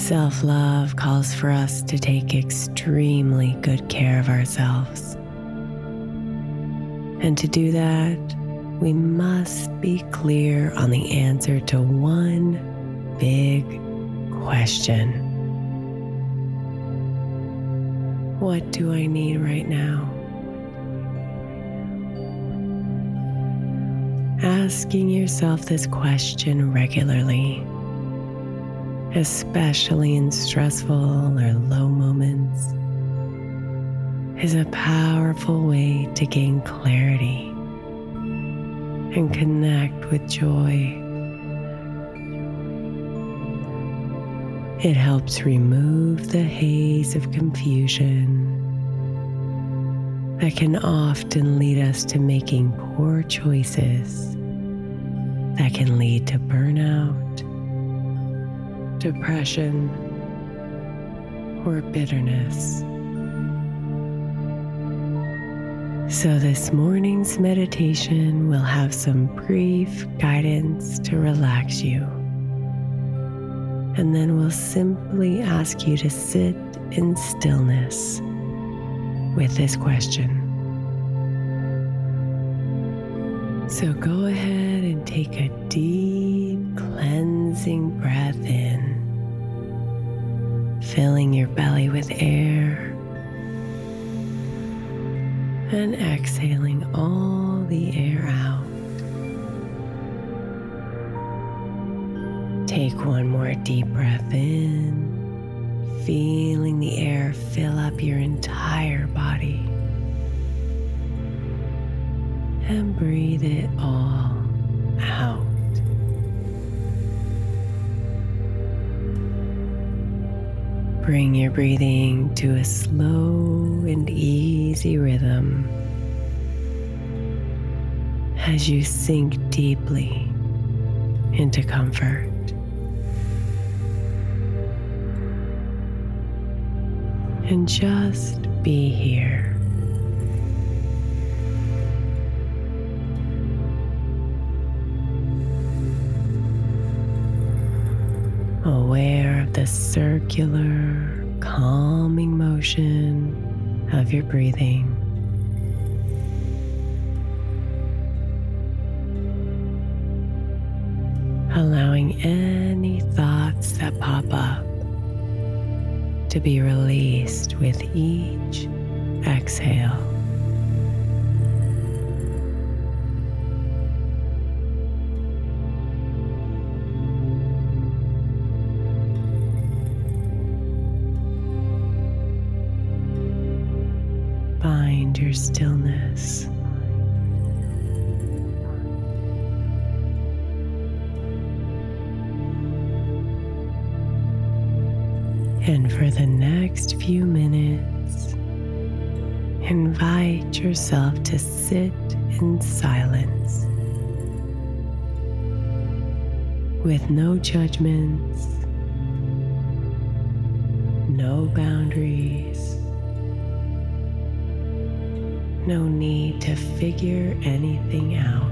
Self love calls for us to take extremely good care of ourselves. And to do that, we must be clear on the answer to one big question What do I need right now? Asking yourself this question regularly especially in stressful or low moments, is a powerful way to gain clarity and connect with joy. It helps remove the haze of confusion that can often lead us to making poor choices that can lead to burnout depression, or bitterness. So, this morning's meditation will have some brief guidance to relax you. And then we'll simply ask you to sit in stillness with this question. So, go ahead and take a deep cleansing breath in filling your belly with air and exhaling all the air out. Take one more deep breath in, feeling the air fill up your entire body. And breathe it all out. Bring your breathing to a slow and easy rhythm as you sink deeply into comfort. And just be here. Aware of the circular, calming motion of your breathing. Allowing any thoughts that pop up to be released with each exhale. Find your stillness. And for the next few minutes, invite yourself to sit in silence with no judgments, no boundaries, no need to figure anything out.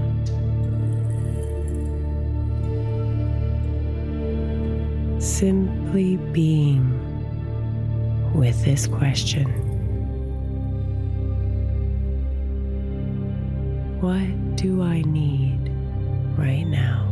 Simply being with this question What do I need right now?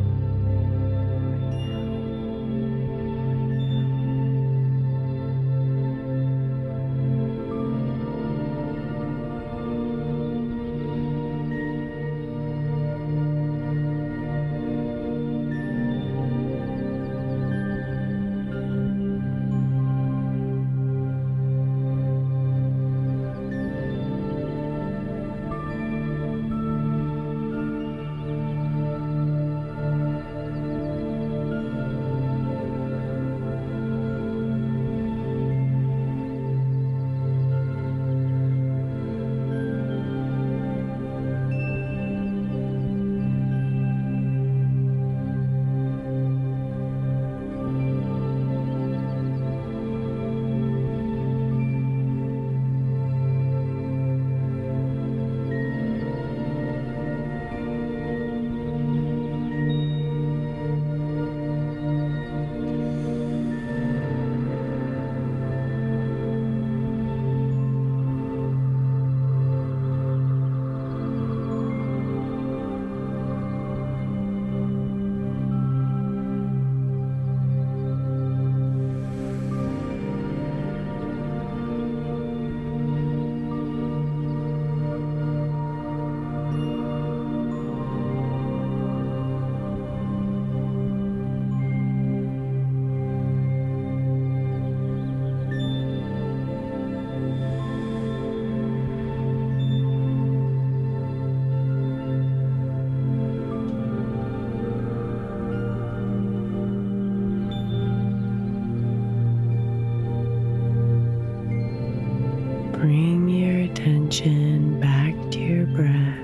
Bring your attention back to your breath.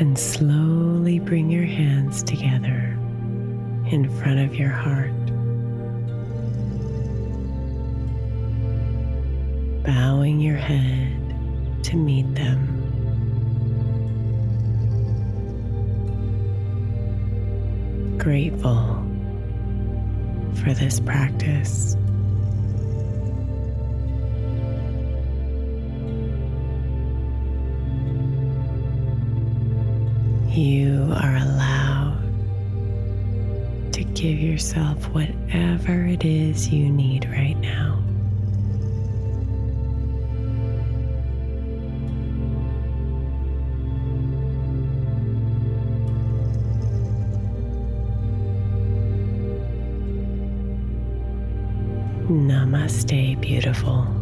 And slowly bring your hands together in front of your heart. Bowing your head to meet them. Grateful for this practice. You are allowed to give yourself whatever it is you need right now. Namaste, beautiful.